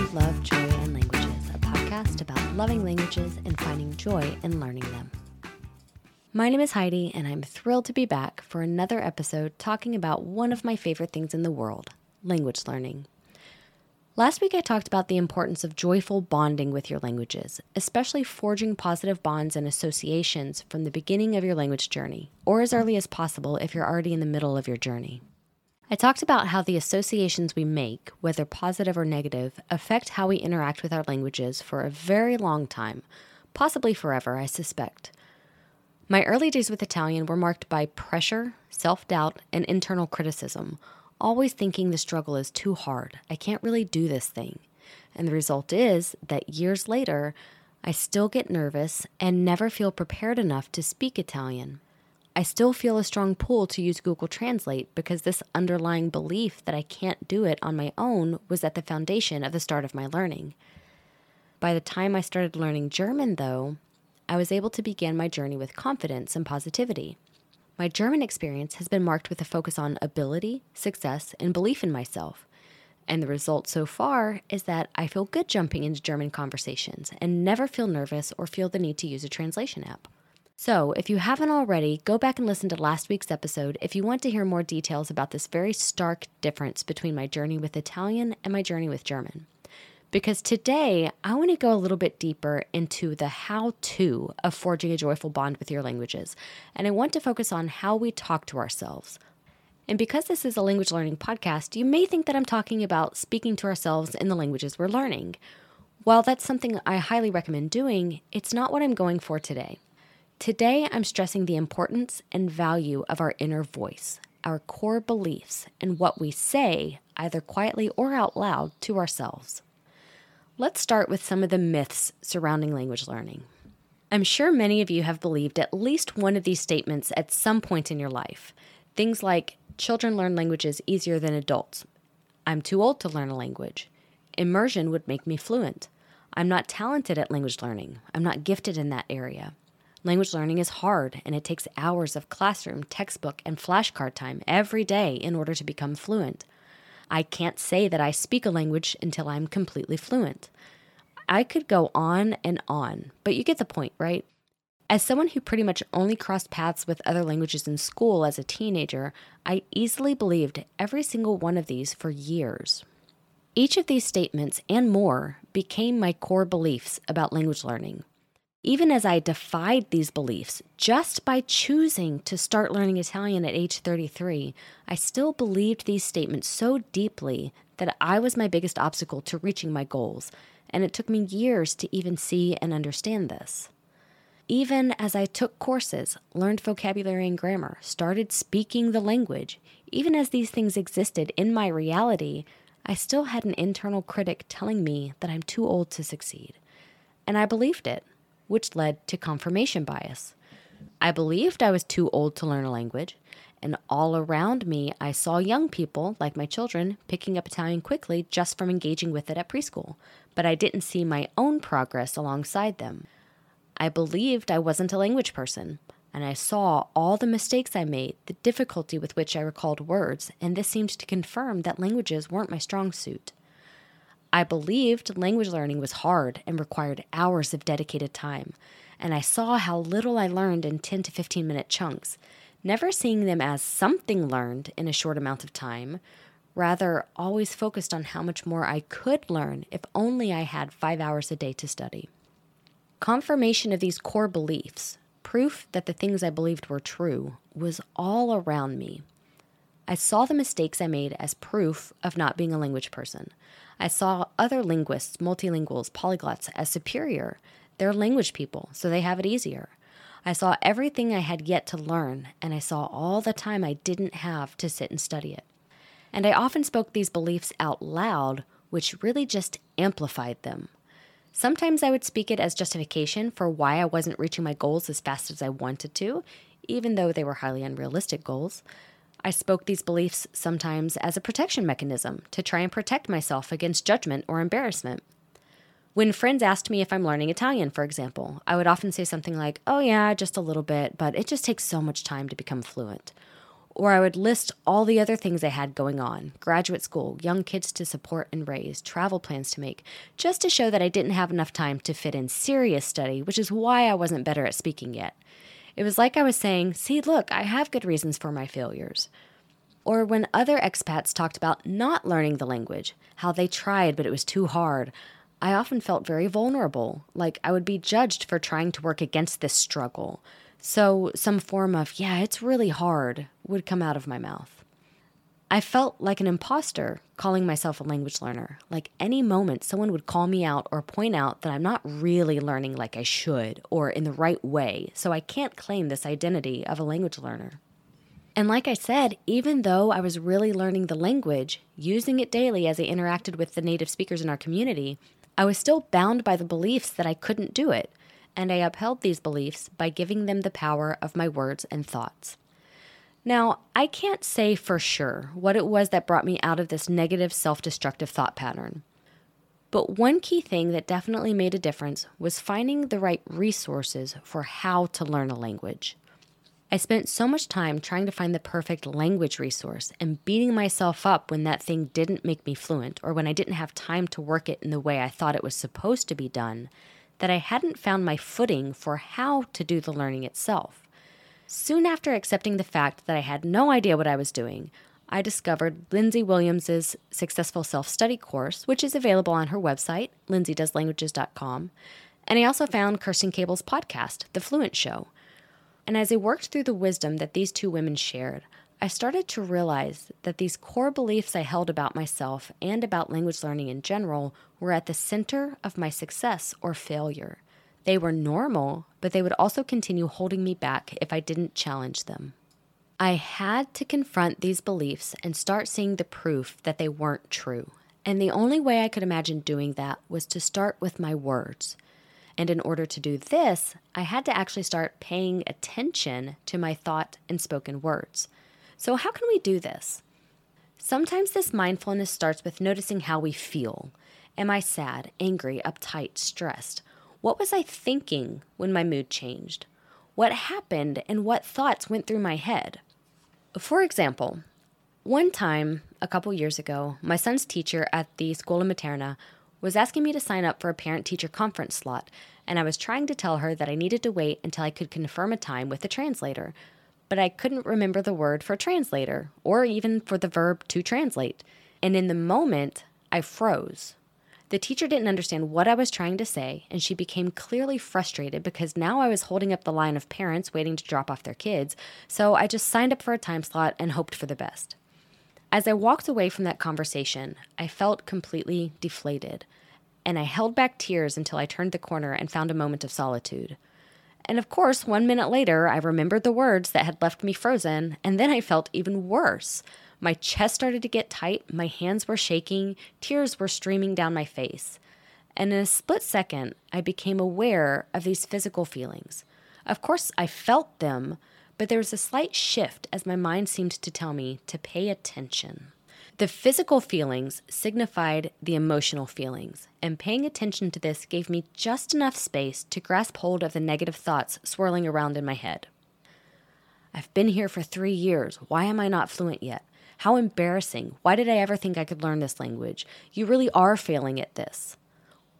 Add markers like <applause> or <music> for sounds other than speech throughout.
Love, Joy, and Languages, a podcast about loving languages and finding joy in learning them. My name is Heidi, and I'm thrilled to be back for another episode talking about one of my favorite things in the world language learning. Last week, I talked about the importance of joyful bonding with your languages, especially forging positive bonds and associations from the beginning of your language journey, or as early as possible if you're already in the middle of your journey. I talked about how the associations we make, whether positive or negative, affect how we interact with our languages for a very long time, possibly forever, I suspect. My early days with Italian were marked by pressure, self doubt, and internal criticism always thinking the struggle is too hard. I can't really do this thing. And the result is that years later, I still get nervous and never feel prepared enough to speak Italian. I still feel a strong pull to use Google Translate because this underlying belief that I can't do it on my own was at the foundation of the start of my learning. By the time I started learning German, though, I was able to begin my journey with confidence and positivity. My German experience has been marked with a focus on ability, success, and belief in myself. And the result so far is that I feel good jumping into German conversations and never feel nervous or feel the need to use a translation app. So, if you haven't already, go back and listen to last week's episode if you want to hear more details about this very stark difference between my journey with Italian and my journey with German because today I want to go a little bit deeper into the how to of forging a joyful bond with your languages. And I want to focus on how we talk to ourselves. And because this is a language learning podcast, you may think that I'm talking about speaking to ourselves in the languages we're learning. While that's something I highly recommend doing, it's not what I'm going for today. Today, I'm stressing the importance and value of our inner voice, our core beliefs, and what we say, either quietly or out loud, to ourselves. Let's start with some of the myths surrounding language learning. I'm sure many of you have believed at least one of these statements at some point in your life. Things like, children learn languages easier than adults. I'm too old to learn a language. Immersion would make me fluent. I'm not talented at language learning. I'm not gifted in that area. Language learning is hard, and it takes hours of classroom, textbook, and flashcard time every day in order to become fluent. I can't say that I speak a language until I'm completely fluent. I could go on and on, but you get the point, right? As someone who pretty much only crossed paths with other languages in school as a teenager, I easily believed every single one of these for years. Each of these statements and more became my core beliefs about language learning. Even as I defied these beliefs, just by choosing to start learning Italian at age 33, I still believed these statements so deeply that I was my biggest obstacle to reaching my goals, and it took me years to even see and understand this. Even as I took courses, learned vocabulary and grammar, started speaking the language, even as these things existed in my reality, I still had an internal critic telling me that I'm too old to succeed. And I believed it which led to confirmation bias. I believed I was too old to learn a language, and all around me, I saw young people, like my children, picking up Italian quickly just from engaging with it at preschool, but I didn't see my own progress alongside them. I believed I wasn't a language person, and I saw all the mistakes I made, the difficulty with which I recalled words, and this seemed to confirm that languages weren't my strong suit. I believed language learning was hard and required hours of dedicated time, and I saw how little I learned in 10 to 15 minute chunks, never seeing them as something learned in a short amount of time, rather, always focused on how much more I could learn if only I had five hours a day to study. Confirmation of these core beliefs, proof that the things I believed were true, was all around me. I saw the mistakes I made as proof of not being a language person. I saw other linguists, multilinguals, polyglots as superior. They're language people, so they have it easier. I saw everything I had yet to learn, and I saw all the time I didn't have to sit and study it. And I often spoke these beliefs out loud, which really just amplified them. Sometimes I would speak it as justification for why I wasn't reaching my goals as fast as I wanted to, even though they were highly unrealistic goals. I spoke these beliefs sometimes as a protection mechanism to try and protect myself against judgment or embarrassment. When friends asked me if I'm learning Italian, for example, I would often say something like, Oh, yeah, just a little bit, but it just takes so much time to become fluent. Or I would list all the other things I had going on graduate school, young kids to support and raise, travel plans to make, just to show that I didn't have enough time to fit in serious study, which is why I wasn't better at speaking yet. It was like I was saying, see, look, I have good reasons for my failures. Or when other expats talked about not learning the language, how they tried, but it was too hard, I often felt very vulnerable, like I would be judged for trying to work against this struggle. So some form of, yeah, it's really hard, would come out of my mouth. I felt like an imposter calling myself a language learner. Like any moment, someone would call me out or point out that I'm not really learning like I should or in the right way, so I can't claim this identity of a language learner. And like I said, even though I was really learning the language, using it daily as I interacted with the native speakers in our community, I was still bound by the beliefs that I couldn't do it, and I upheld these beliefs by giving them the power of my words and thoughts. Now, I can't say for sure what it was that brought me out of this negative self destructive thought pattern. But one key thing that definitely made a difference was finding the right resources for how to learn a language. I spent so much time trying to find the perfect language resource and beating myself up when that thing didn't make me fluent or when I didn't have time to work it in the way I thought it was supposed to be done that I hadn't found my footing for how to do the learning itself. Soon after accepting the fact that I had no idea what I was doing, I discovered Lindsay Williams's Successful Self-Study course, which is available on her website, lindsaydoeslanguages.com, and I also found Kerstin Cable's podcast, The Fluent Show and as I worked through the wisdom that these two women shared, I started to realize that these core beliefs I held about myself and about language learning in general were at the center of my success or failure. They were normal, but they would also continue holding me back if I didn't challenge them. I had to confront these beliefs and start seeing the proof that they weren't true. And the only way I could imagine doing that was to start with my words. And in order to do this, I had to actually start paying attention to my thought and spoken words. So, how can we do this? Sometimes this mindfulness starts with noticing how we feel. Am I sad, angry, uptight, stressed? What was I thinking when my mood changed? What happened and what thoughts went through my head? For example, one time a couple years ago, my son's teacher at the Scuola Materna was asking me to sign up for a parent teacher conference slot, and I was trying to tell her that I needed to wait until I could confirm a time with the translator. But I couldn't remember the word for translator, or even for the verb to translate. And in the moment, I froze. The teacher didn't understand what I was trying to say, and she became clearly frustrated because now I was holding up the line of parents waiting to drop off their kids, so I just signed up for a time slot and hoped for the best. As I walked away from that conversation, I felt completely deflated, and I held back tears until I turned the corner and found a moment of solitude. And of course, one minute later, I remembered the words that had left me frozen, and then I felt even worse. My chest started to get tight, my hands were shaking, tears were streaming down my face. And in a split second, I became aware of these physical feelings. Of course, I felt them, but there was a slight shift as my mind seemed to tell me to pay attention. The physical feelings signified the emotional feelings, and paying attention to this gave me just enough space to grasp hold of the negative thoughts swirling around in my head. I've been here for three years. Why am I not fluent yet? How embarrassing. Why did I ever think I could learn this language? You really are failing at this.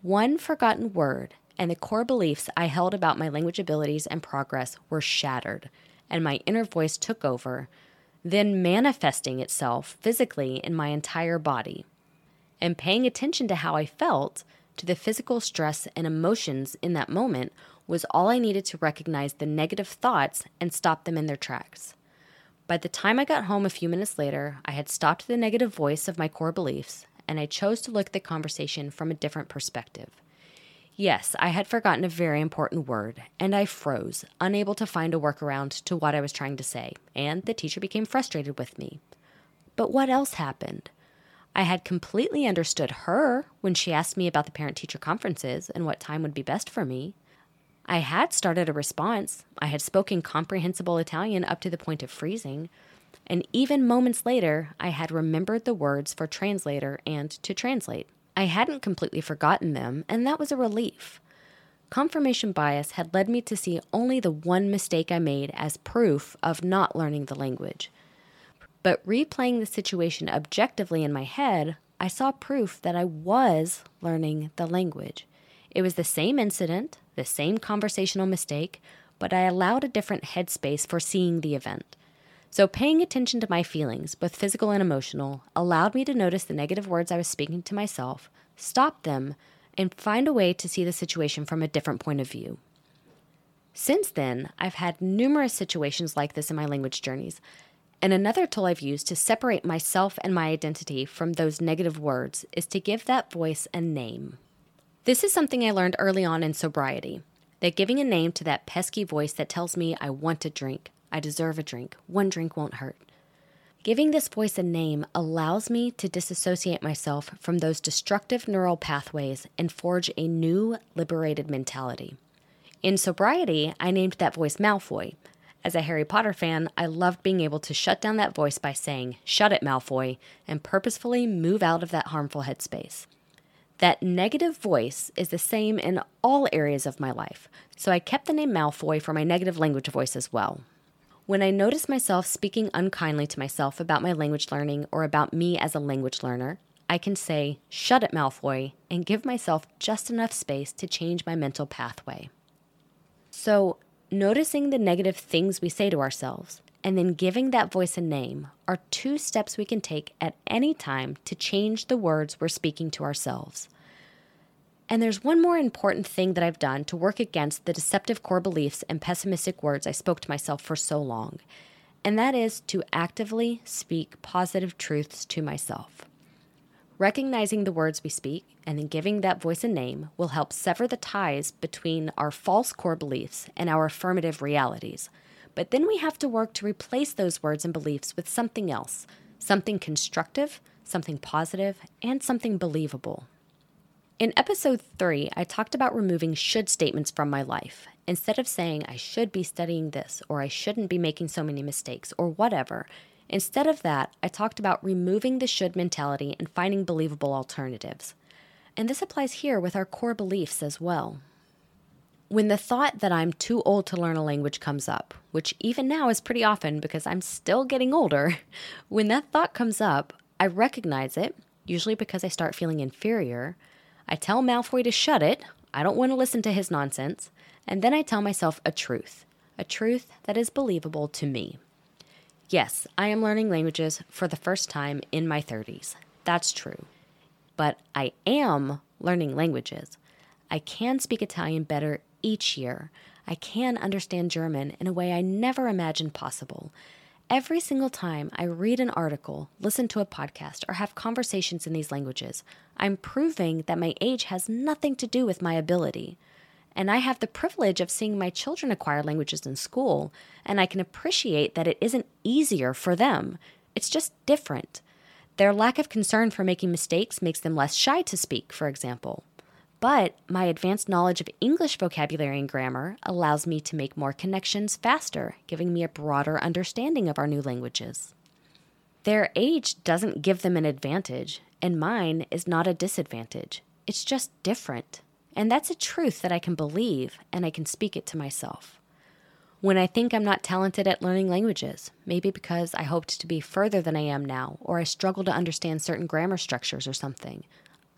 One forgotten word and the core beliefs I held about my language abilities and progress were shattered, and my inner voice took over, then manifesting itself physically in my entire body. And paying attention to how I felt, to the physical stress and emotions in that moment, was all I needed to recognize the negative thoughts and stop them in their tracks. By the time I got home a few minutes later, I had stopped the negative voice of my core beliefs, and I chose to look at the conversation from a different perspective. Yes, I had forgotten a very important word, and I froze, unable to find a workaround to what I was trying to say, and the teacher became frustrated with me. But what else happened? I had completely understood her when she asked me about the parent teacher conferences and what time would be best for me. I had started a response. I had spoken comprehensible Italian up to the point of freezing. And even moments later, I had remembered the words for translator and to translate. I hadn't completely forgotten them, and that was a relief. Confirmation bias had led me to see only the one mistake I made as proof of not learning the language. But replaying the situation objectively in my head, I saw proof that I was learning the language. It was the same incident, the same conversational mistake, but I allowed a different headspace for seeing the event. So, paying attention to my feelings, both physical and emotional, allowed me to notice the negative words I was speaking to myself, stop them, and find a way to see the situation from a different point of view. Since then, I've had numerous situations like this in my language journeys. And another tool I've used to separate myself and my identity from those negative words is to give that voice a name. This is something I learned early on in sobriety that giving a name to that pesky voice that tells me I want a drink, I deserve a drink, one drink won't hurt. Giving this voice a name allows me to disassociate myself from those destructive neural pathways and forge a new, liberated mentality. In sobriety, I named that voice Malfoy. As a Harry Potter fan, I loved being able to shut down that voice by saying, Shut it, Malfoy, and purposefully move out of that harmful headspace. That negative voice is the same in all areas of my life, so I kept the name Malfoy for my negative language voice as well. When I notice myself speaking unkindly to myself about my language learning or about me as a language learner, I can say, Shut it, Malfoy, and give myself just enough space to change my mental pathway. So, noticing the negative things we say to ourselves and then giving that voice a name are two steps we can take at any time to change the words we're speaking to ourselves. And there's one more important thing that I've done to work against the deceptive core beliefs and pessimistic words I spoke to myself for so long, and that is to actively speak positive truths to myself. Recognizing the words we speak and then giving that voice a name will help sever the ties between our false core beliefs and our affirmative realities but then we have to work to replace those words and beliefs with something else, something constructive, something positive, and something believable. In episode 3, I talked about removing should statements from my life. Instead of saying I should be studying this, or I shouldn't be making so many mistakes, or whatever, instead of that, I talked about removing the should mentality and finding believable alternatives. And this applies here with our core beliefs as well. When the thought that I'm too old to learn a language comes up, which even now is pretty often because I'm still getting older, <laughs> when that thought comes up, I recognize it, usually because I start feeling inferior. I tell Malfoy to shut it, I don't want to listen to his nonsense, and then I tell myself a truth, a truth that is believable to me. Yes, I am learning languages for the first time in my 30s. That's true. But I am learning languages. I can speak Italian better each year, I can understand German in a way I never imagined possible. Every single time I read an article, listen to a podcast, or have conversations in these languages, I'm proving that my age has nothing to do with my ability. And I have the privilege of seeing my children acquire languages in school, and I can appreciate that it isn't easier for them. It's just different. Their lack of concern for making mistakes makes them less shy to speak, for example. But my advanced knowledge of English vocabulary and grammar allows me to make more connections faster, giving me a broader understanding of our new languages. Their age doesn't give them an advantage, and mine is not a disadvantage. It's just different. And that's a truth that I can believe, and I can speak it to myself. When I think I'm not talented at learning languages, maybe because I hoped to be further than I am now, or I struggle to understand certain grammar structures or something,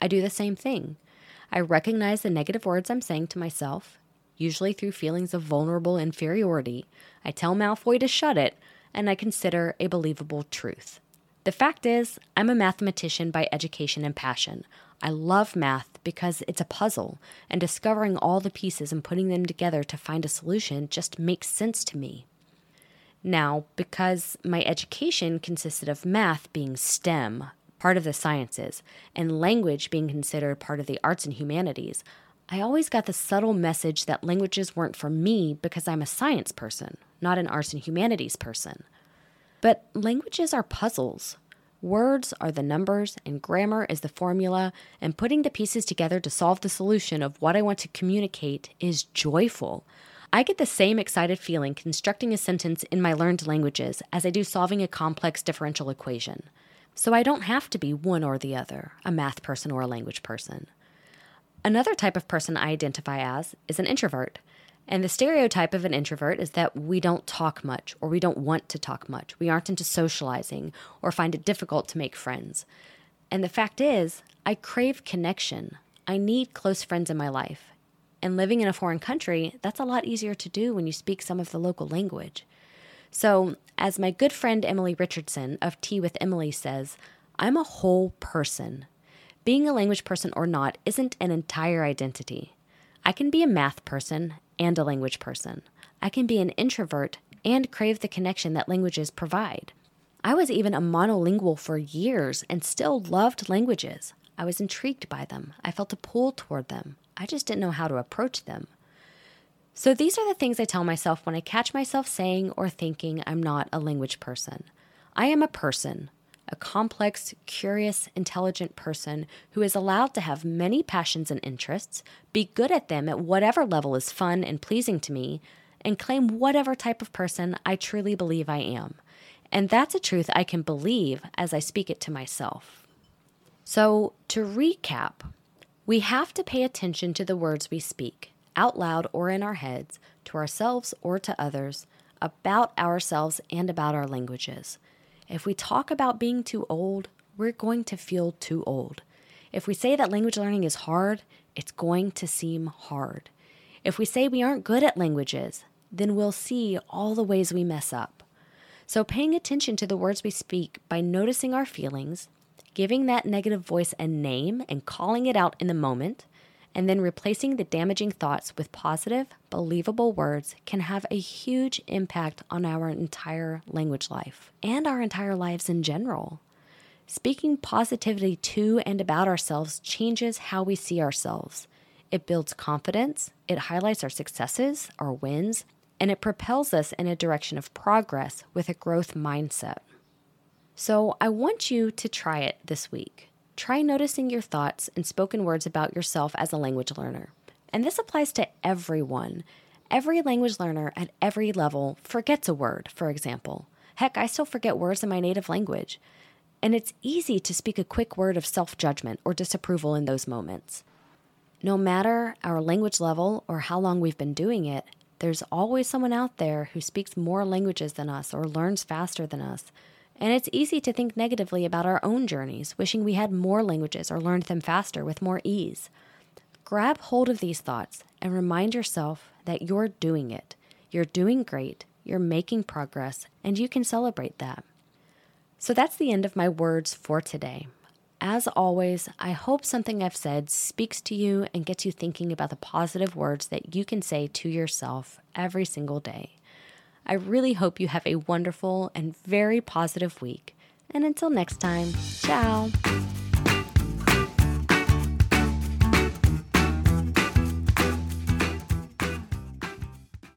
I do the same thing. I recognize the negative words I'm saying to myself, usually through feelings of vulnerable inferiority. I tell Malfoy to shut it, and I consider a believable truth. The fact is, I'm a mathematician by education and passion. I love math because it's a puzzle, and discovering all the pieces and putting them together to find a solution just makes sense to me. Now, because my education consisted of math being STEM, part of the sciences, and language being considered part of the arts and humanities, I always got the subtle message that languages weren't for me because I'm a science person, not an arts and humanities person. But languages are puzzles. Words are the numbers, and grammar is the formula, and putting the pieces together to solve the solution of what I want to communicate is joyful. I get the same excited feeling constructing a sentence in my learned languages as I do solving a complex differential equation. So I don't have to be one or the other, a math person or a language person. Another type of person I identify as is an introvert. And the stereotype of an introvert is that we don't talk much or we don't want to talk much. We aren't into socializing or find it difficult to make friends. And the fact is, I crave connection. I need close friends in my life. And living in a foreign country, that's a lot easier to do when you speak some of the local language. So, as my good friend Emily Richardson of Tea with Emily says, I'm a whole person. Being a language person or not isn't an entire identity. I can be a math person and a language person. I can be an introvert and crave the connection that languages provide. I was even a monolingual for years and still loved languages. I was intrigued by them. I felt a pull toward them. I just didn't know how to approach them. So these are the things I tell myself when I catch myself saying or thinking I'm not a language person. I am a person, a complex, curious, intelligent person who is allowed to have many passions and interests, be good at them at whatever level is fun and pleasing to me, and claim whatever type of person I truly believe I am. And that's a truth I can believe as I speak it to myself. So, to recap, we have to pay attention to the words we speak, out loud or in our heads, to ourselves or to others, about ourselves and about our languages. If we talk about being too old, we're going to feel too old. If we say that language learning is hard, it's going to seem hard. If we say we aren't good at languages, then we'll see all the ways we mess up. So, paying attention to the words we speak by noticing our feelings, giving that negative voice a name and calling it out in the moment, and then replacing the damaging thoughts with positive, believable words can have a huge impact on our entire language life and our entire lives in general. Speaking positivity to and about ourselves changes how we see ourselves. It builds confidence, it highlights our successes, our wins, and it propels us in a direction of progress with a growth mindset. So, I want you to try it this week. Try noticing your thoughts and spoken words about yourself as a language learner. And this applies to everyone. Every language learner at every level forgets a word, for example. Heck, I still forget words in my native language. And it's easy to speak a quick word of self judgment or disapproval in those moments. No matter our language level or how long we've been doing it, there's always someone out there who speaks more languages than us or learns faster than us and it's easy to think negatively about our own journeys, wishing we had more languages or learned them faster with more ease. Grab hold of these thoughts and remind yourself that you're doing it. You're doing great, you're making progress, and you can celebrate that. So that's the end of my words for today. As always, I hope something I've said speaks to you and gets you thinking about the positive words that you can say to yourself every single day. I really hope you have a wonderful and very positive week. And until next time, ciao.